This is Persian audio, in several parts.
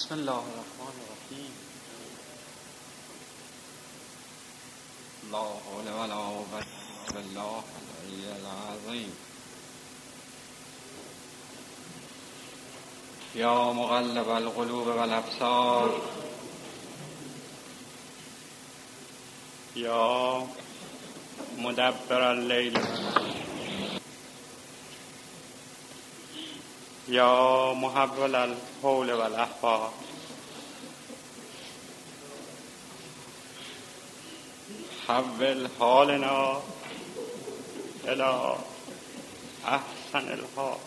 بسم الله الرحمن الرحیم. لا حول ولا قوة بالله العلی العظیم. یا مقلب القلوب والابصار. یا مدبر اللیل یا محول الحول والاحبار حول حالنا الى احسن الحال.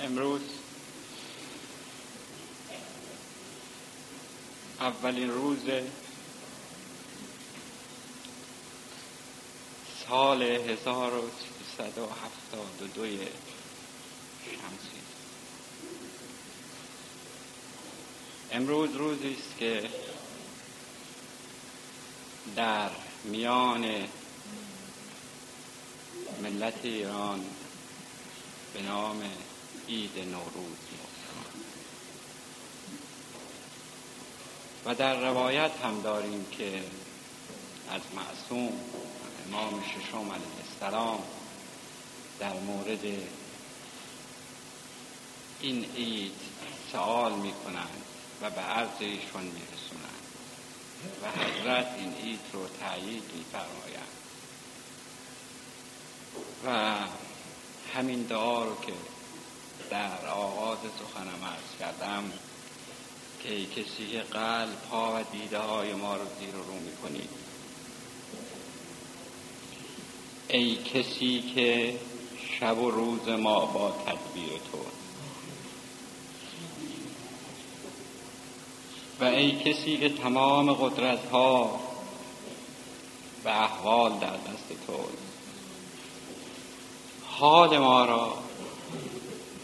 امروز اولین روز سال 1372 شمسی. امروز روزی است که در میان ملت ایران به نام عید نوروز و در روایت هم داریم که از معصوم امام ششم علیه السلام در مورد این عید سوال می کنند و به عرض ایشون می رسونند و حضرت این عید رو تایید می فرمایند و همین دعا رو که در آغاز سخنم عرض کردم که کسی که قلب ها و دیده های ما رو زیر رو می‌کنی. ای کسی که شب و روز ما با تدبیر تو. و ای کسی که تمام قدرت ها و احوال در دست تو حال ما را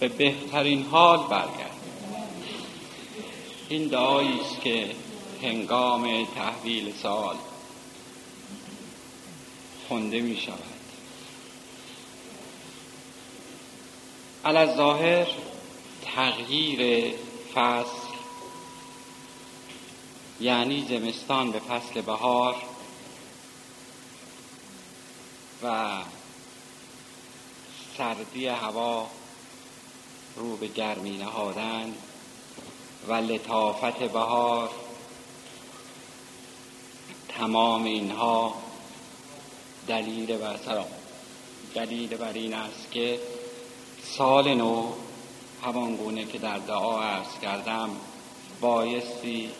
به بهترین حال برگرد. این دعایی است که هنگام تحویل سال خونده می شود علا ظاهر تغییر فصل. یعنی زمستان به فصل بهار. و سردی هوا رو به گرمی نهادن و لطافت بهار. تمام اینها دلیل بر سلام. دلیل بر این است که سال نو همان گونه که در دعا عرض کردم بایستی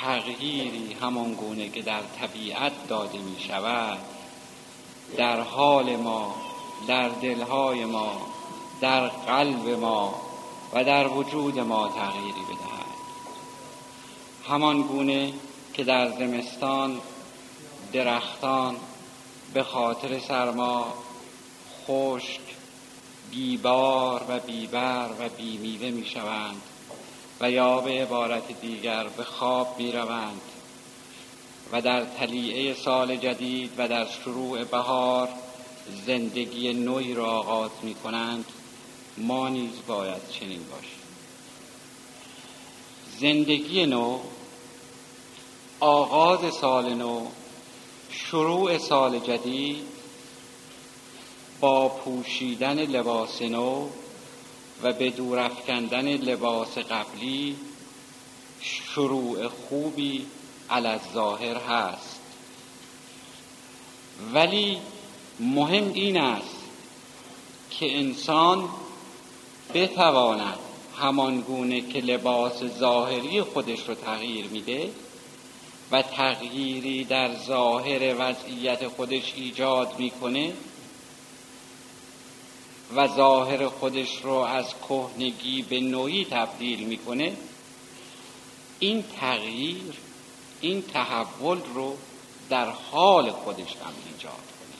تغییری همان گونه که در طبیعت داده می شود. در حال ما در دلهای ما در قلب ما و در وجود ما تغییری بدهد. همان گونه که در زمستان درختان به خاطر سرما خشک بیبار و بیبر و بیمیوه می شوند و یا به عبارت دیگر به خواب می روند و در تلیعه سال جدید و در شروع بهار زندگی نوی را آغاز می کنند ما نیز باید چنین باشیم. زندگی نو آغاز سال نو شروع سال جدید با پوشیدن لباس نو و به دور لباس قبلی شروع خوبی علی ظاهر هست. ولی مهم این است که انسان بتواند همان گونه که لباس ظاهری خودش رو تغییر میده و تغییری در ظاهر وضعیت خودش ایجاد می‌کنه و ظاهر خودش رو از کهنگی به نوعی تبدیل می‌کنه این تغییر این تحول رو در حال خودش هم ایجاد کنه.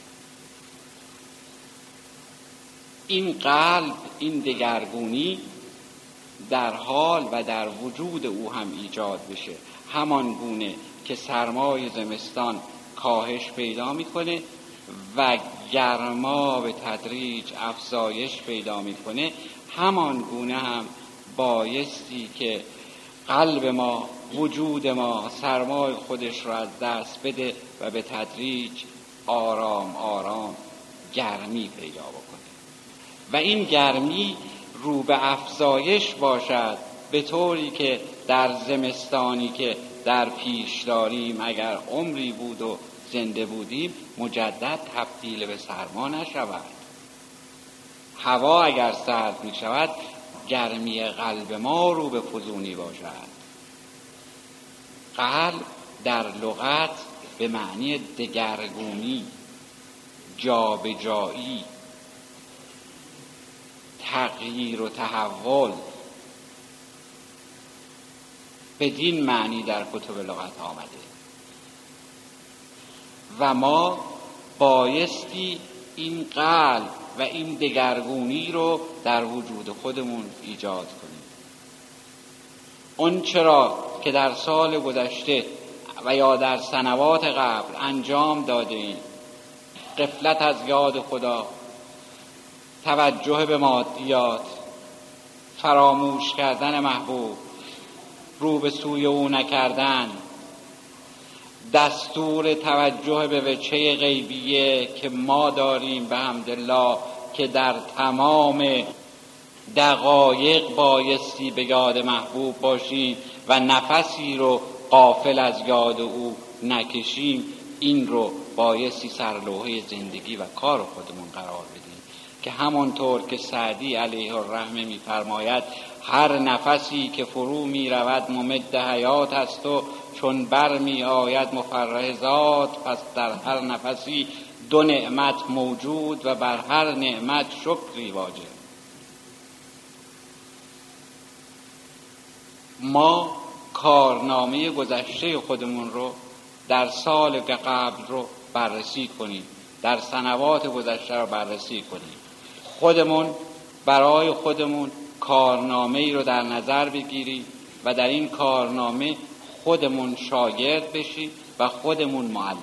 این قلب این دگرگونی در حال و در وجود او هم ایجاد بشه. همان گونه که سرمای زمستان کاهش پیدا می‌کنه و گرما به تدریج افزایش پیدا می‌کنه. همان گونه هم بایستی که قلب ما وجود ما سرمای خودش را از دست بده و به تدریج آرام آرام گرمی پیدا بکنه. و این گرمی رو به افزایش باشد به طوری که در زمستانی که در پیش داریم. اگر عمری بود و زنده بودیم مجدد تبدیل به سرما نشود. هوا اگر سرد می شود گرمی قلب ما رو به فزونی باشد. قلب در لغت به معنی دگرگونی جابجایی تغییر و تحول بدین معنی در کتب لغت آمده. و ما بایستی این قلب و این دگرگونی رو در وجود خودمون ایجاد کنیم. اون چرا که در سال گذشته و یا در سنوات قبل انجام داده ایم. قفلت از یاد خدا توجه به مادیات فراموش کردن محبوب رو به سوی او نکردن. دستور توجه به وچه غیبیه که ما داریم به حمدالله که در تمام دقایق بایستی به یاد محبوب باشیم و نفسی رو قافل از یاد او نکشیم این رو بایستی سرلوحه زندگی و کار خودمون قرار بدیم. که همانطور که سعدی علیه الرحمه میفرماید هر نفسی که فرو می رود ممد حیات است و چون بر می آید مفرح ذات پس در هر نفسی دو نعمت موجود و بر هر نعمت شکری واجب. ما کارنامه گذشته خودمون رو در سال قبل رو بررسی کنیم در سنوات گذشته رو بررسی کنیم. خودمون برای خودمون کارنامه ای رو در نظر بگیریم و در این کارنامه خودمون شاگرد بشیم و خودمون معلم.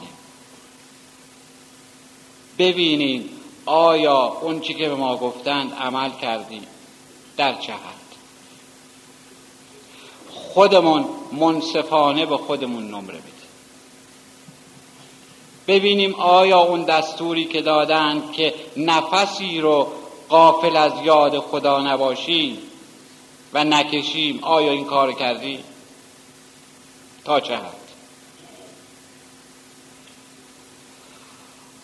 ببینیم آیا اون چی که به ما گفتند عمل کردیم در چه حد؟ خودمون منصفانه به خودمون نمره بدیم ببینیم آیا اون دستوری که دادند که نفسی رو قافل از یاد خدا نباشیم و نکشیم آیا این کار کردی؟ تا چه حد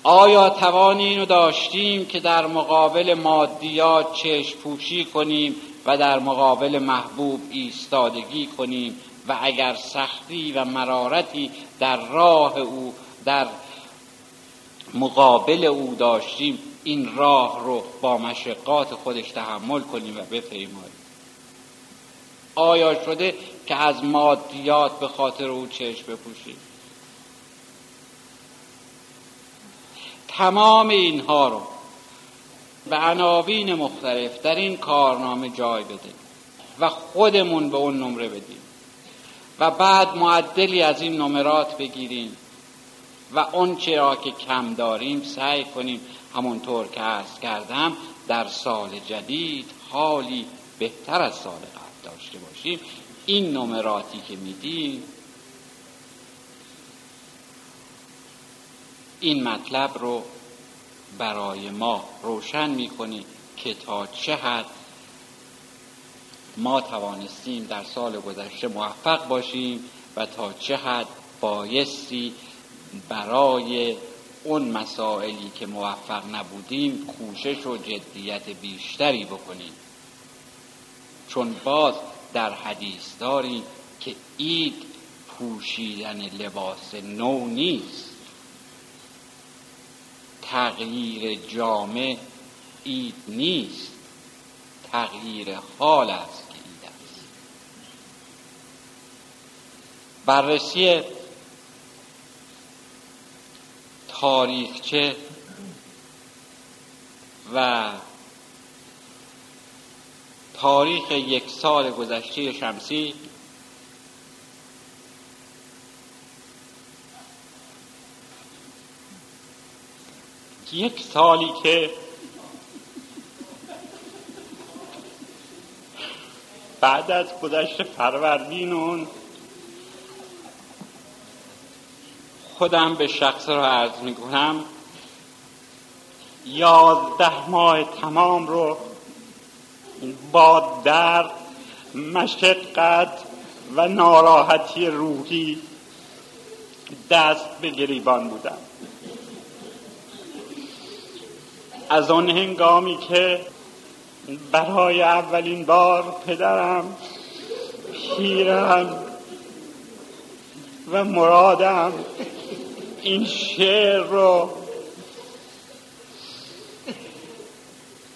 آیا توان اینو داشتیم که در مقابل مادیات چشم پوشی کنیم و در مقابل محبوب ایستادگی کنیم و اگر سختی و مرارتی در راه او در مقابل او داشتیم این راه رو با مشقات خودش تحمل کنیم و بپیماییم. آیا شده که از مادیات به خاطر او چشم بپوشیم؟ تمام اینها رو به عناوین مختلف در این کارنامه جای بده و خودمون به اون نمره بدیم و بعد معدلی از این نمرات بگیریم و اون را که کم داریم سعی کنیم همونطور که عرض کردم در سال جدید حالی بهتر از سال قبل داشته باشیم. این نمراتی که میدیم این مطلب رو برای ما روشن می‌کنی که تا چه حد ما توانستیم در سال گذشته موفق باشیم و تا چه حد بایستی برای اون مسائلی که موفق نبودیم کوشش و جدیت بیشتری بکنیم. چون باز در حدیث داریم که اید پوشیدن لباس نو نیست. تغییر جامع اید نیست. تغییر حال است که اید است. بررسی تاریخچه و تاریخ یک سال گذشته شمسی یک سالی که بعد از گذشت فروردین خودم به شخص را عرض می کنم یازده ماه تمام رو با درد مشقت و ناراحتی روحی دست به گریبان بودم. از آن هنگامی که برای اولین بار پدرم پیرم و مرادم این شعر رو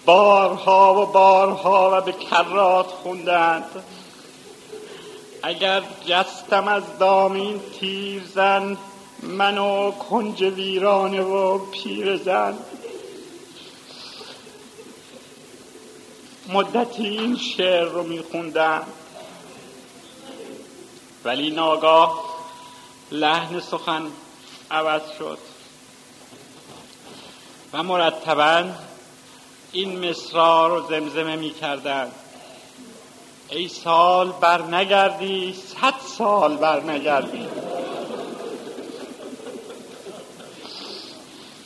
بارها و بارها و به کرات خوندند اگر جستم از دام این تیر زن منو کنج ویرانه و پیر زن. مدتی این شعر رو میخوندم. ولی ناگاه لحن سخن عوض شد. و مرتبا این مصرا رو زمزمه می کردن. ای سال بر نگردی صد سال بر نگردی.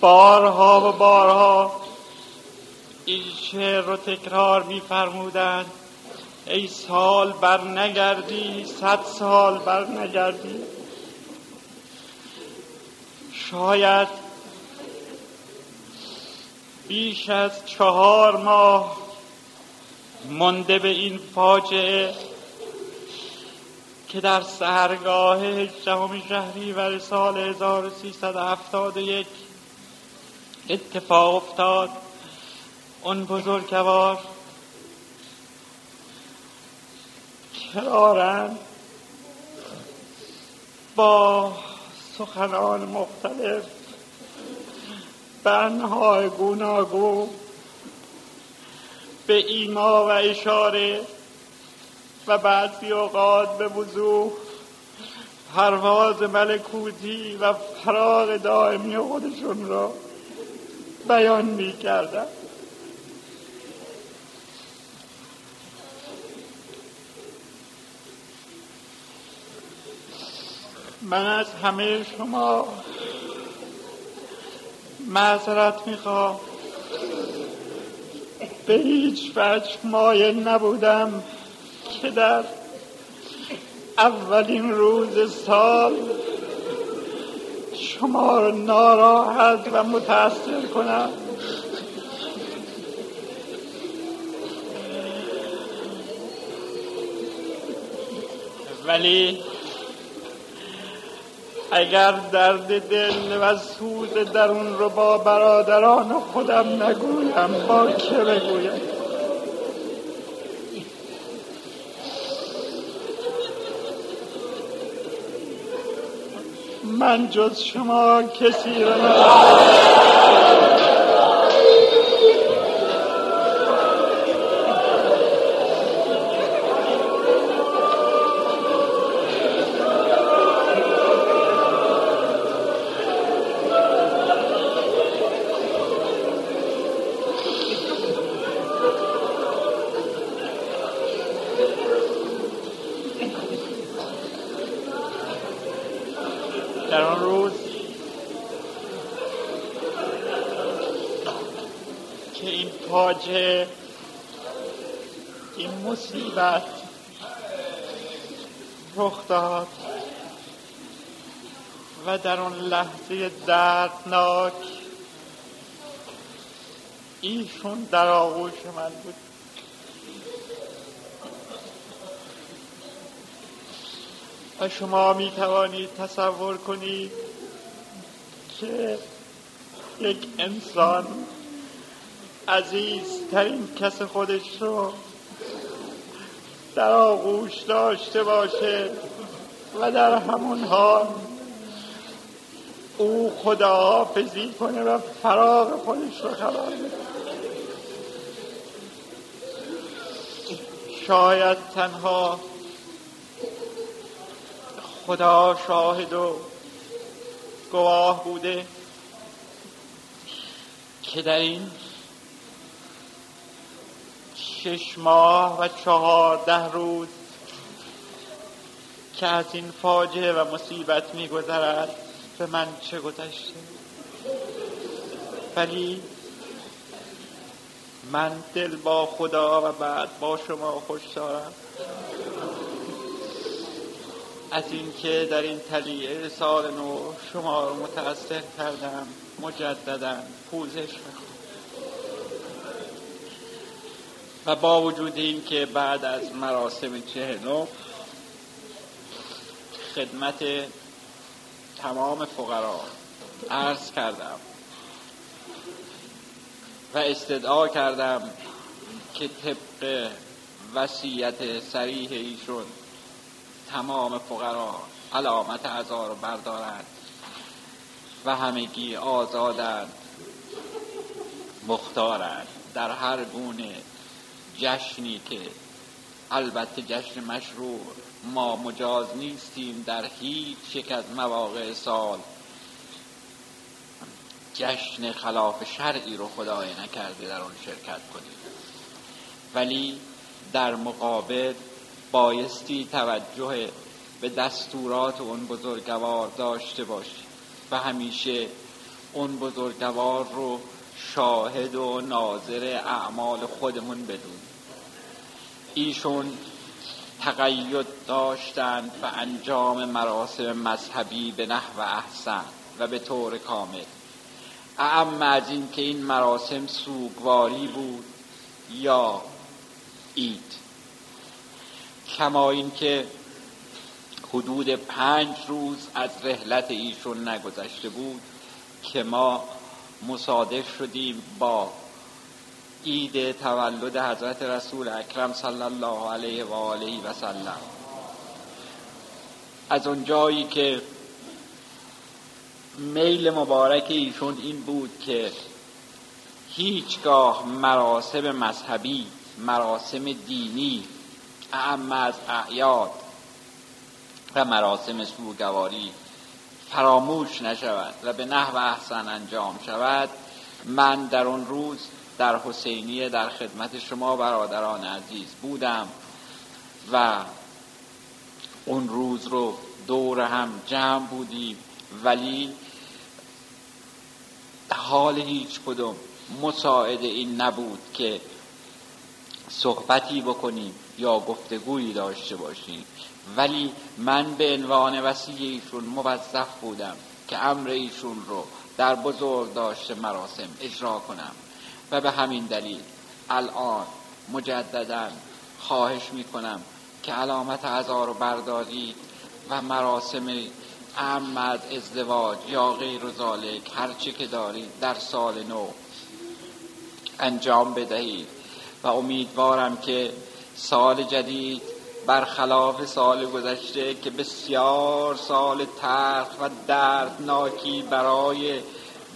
بارها و بارها این شعر رو تکرار می فرمودن. ای سال بر نگردی صد سال بر نگردی. شاید بیش از چهار ماه مانده به این فاجعه که در سهرگاه شهری و سال 1371 اتفاق افتاد. اون بزرگوار کرارن با سخنان مختلف. بنهای گوناگون. به ایما و اشاره و بعضی اوقات به وضوح. پرواز ملکوتی و فراغ دائمی خودشون را بیان می کردن. من از همه شما معذرت می‌خوام. به هیچ وجه مایل نبودم که در اولین روز سال شما رو ناراحت و متاثر کنم. ولی اگر درد دل و سوز درون رو با برادران خودم نگویم با که بگویم؟ من جز شما کسی را این مصیبت رخ داد و در اون لحظه دردناک ایشون در آغوش من بود. و شما می توانید تصور کنید که یک انسان عزیزترین کس خودش رو در آغوش داشته باشه و در همون حال او خداحافظی کنه و فراغ خودش رو خبر بده. شاید تنها خدا شاهد و گواه بوده که در این شش ماه و چهارده روز که از این فاجعه و مصیبت میگذرد. به من چه گذشته؟ ولی من دل با خدا و بعد با شما خوش دارم. از اینکه در این تلیه سال نو شما رو متأثر کردم مجددا پوزش و با وجود این که بعد از مراسم چهلم خدمت تمام فقرا عرض کردم و استدعا کردم که طبق وصیت سریح ایشون تمام فقرا علامت عذا رو بردارند و همگی آزادند مختارند. در هر گونه جشنی که البته جشن مشروع ما مجاز نیستیم در هیچ یک از مواقع سال. جشن خلاف شرعی رو خدای نکرده در اون شرکت کنیم. ولی در مقابل بایستی توجه به دستورات اون بزرگوار داشته باشیم. و همیشه اون بزرگوار رو شاهد و ناظر اعمال خودمون بدون. ایشون تقید داشتند و انجام مراسم مذهبی به نحو احسن و به طور کامل. اعم از این که این مراسم سوگواری بود یا اید کما اینکه حدود پنج روز از رحلت ایشون نگذشته بود که ما مصادف شدیم با عید تولد حضرت رسول اکرم صلی الله علیه و آله و سلم. از اون جایی که میل مبارک ایشون این بود که هیچگاه مراسم مذهبی مراسم دینی اعم از اعیاد و مراسم سوگواری فراموش نشود و به نحو احسن انجام شود. من در اون روز در حسینیه در خدمت شما برادران عزیز بودم و اون روز رو دور هم جمع بودیم. ولی حال هیچ کدوم مساعد این نبود که صحبتی بکنیم. یا گفتگویی داشته باشیم. ولی من به عنوان وسیع ایشون موظف بودم که امر ایشون رو در بزرگ داشته مراسم اجرا کنم. و به همین دلیل الان مجددا خواهش می کنم که علامت عذا رو بردارید و مراسم احمد ازدواج یا غیر ذالک هرچی که دارید در سال نو انجام بدهید. و امیدوارم که سال جدید برخلاف سال گذشته که بسیار سال ترخ و دردناکی برای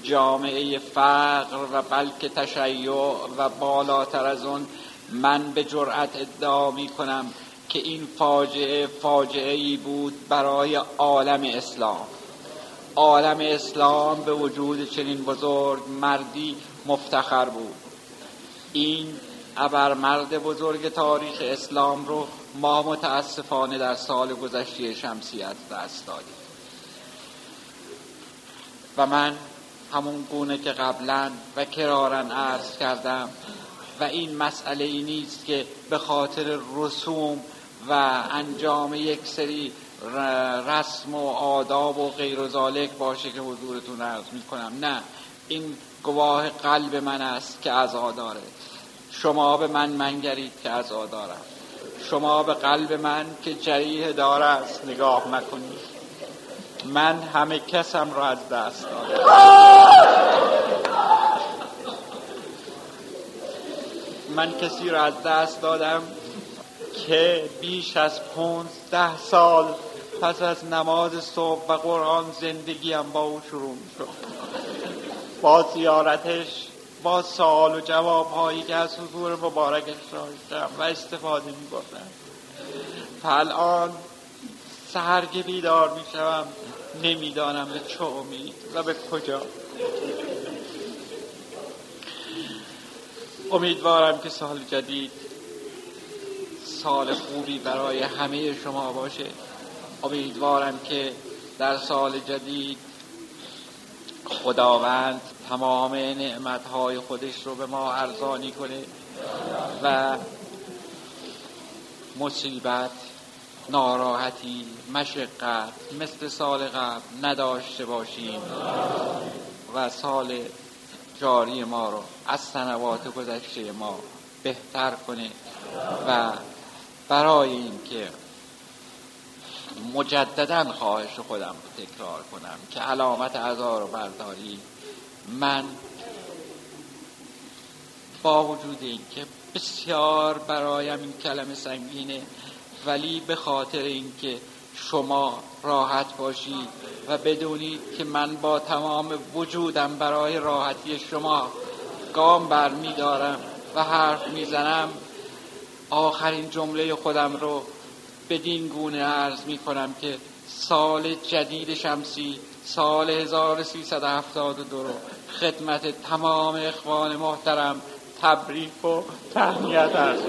جامعه فقر و بلکه تشیع و بالاتر از اون من به جرأت ادعا می کنم که این فاجعه فاجعه ای بود برای عالم اسلام. عالم اسلام به وجود چنین بزرگ مردی مفتخر بود. این مرد بزرگ تاریخ اسلام رو ما متاسفانه در سال گذشته شمسیت دست دادیم. و من همون گونه که قبلا و کرارن عرض کردم و این مسئله ای نیست که به خاطر رسوم و انجام یک سری رسم و آداب و غیر ذالک باشه که حضورتون عرض می کنم نه این گواه قلب من است که عزا داره شما به من منگرید که عزا دارم شما به قلب من که جریه داره است. نگاه نکنید من همه کسم را از دست دادم. من کسی را از دست دادم که بیش از پونزده سال پس از نماز صبح و قرآن زندگیم با او شروع شد. با زیارتش با سال و جواب هایی که از حضور مبارکش داشتم و استفاده می بردم الان سهرگه بیدار می شوم نمی‌دانم به چه امید و به کجا. امیدوارم که سال جدید سال خوبی برای همه شما باشه. امیدوارم که در سال جدید خداوند تمام نعمتهای خودش رو به ما ارزانی کنه و مصیبت ناراحتی مشقت مثل سال قبل نداشته باشیم و سال جاری ما رو از سنوات گذشته ما بهتر کنه و برای اینکه مجددا خواهش خودم رو تکرار کنم که علامت ازار و برداری من با وجود اینکه بسیار برایم این کلمه سنگینه ولی به خاطر اینکه شما راحت باشید و بدونید که من با تمام وجودم برای راحتی شما گام بر دارم و حرف می‌زنم آخرین جمله خودم رو بدین گونه عرض می کنم که سال جدید شمسی سال 1372 رو خدمت تمام اخوان محترم تبریک و تهنیت عرض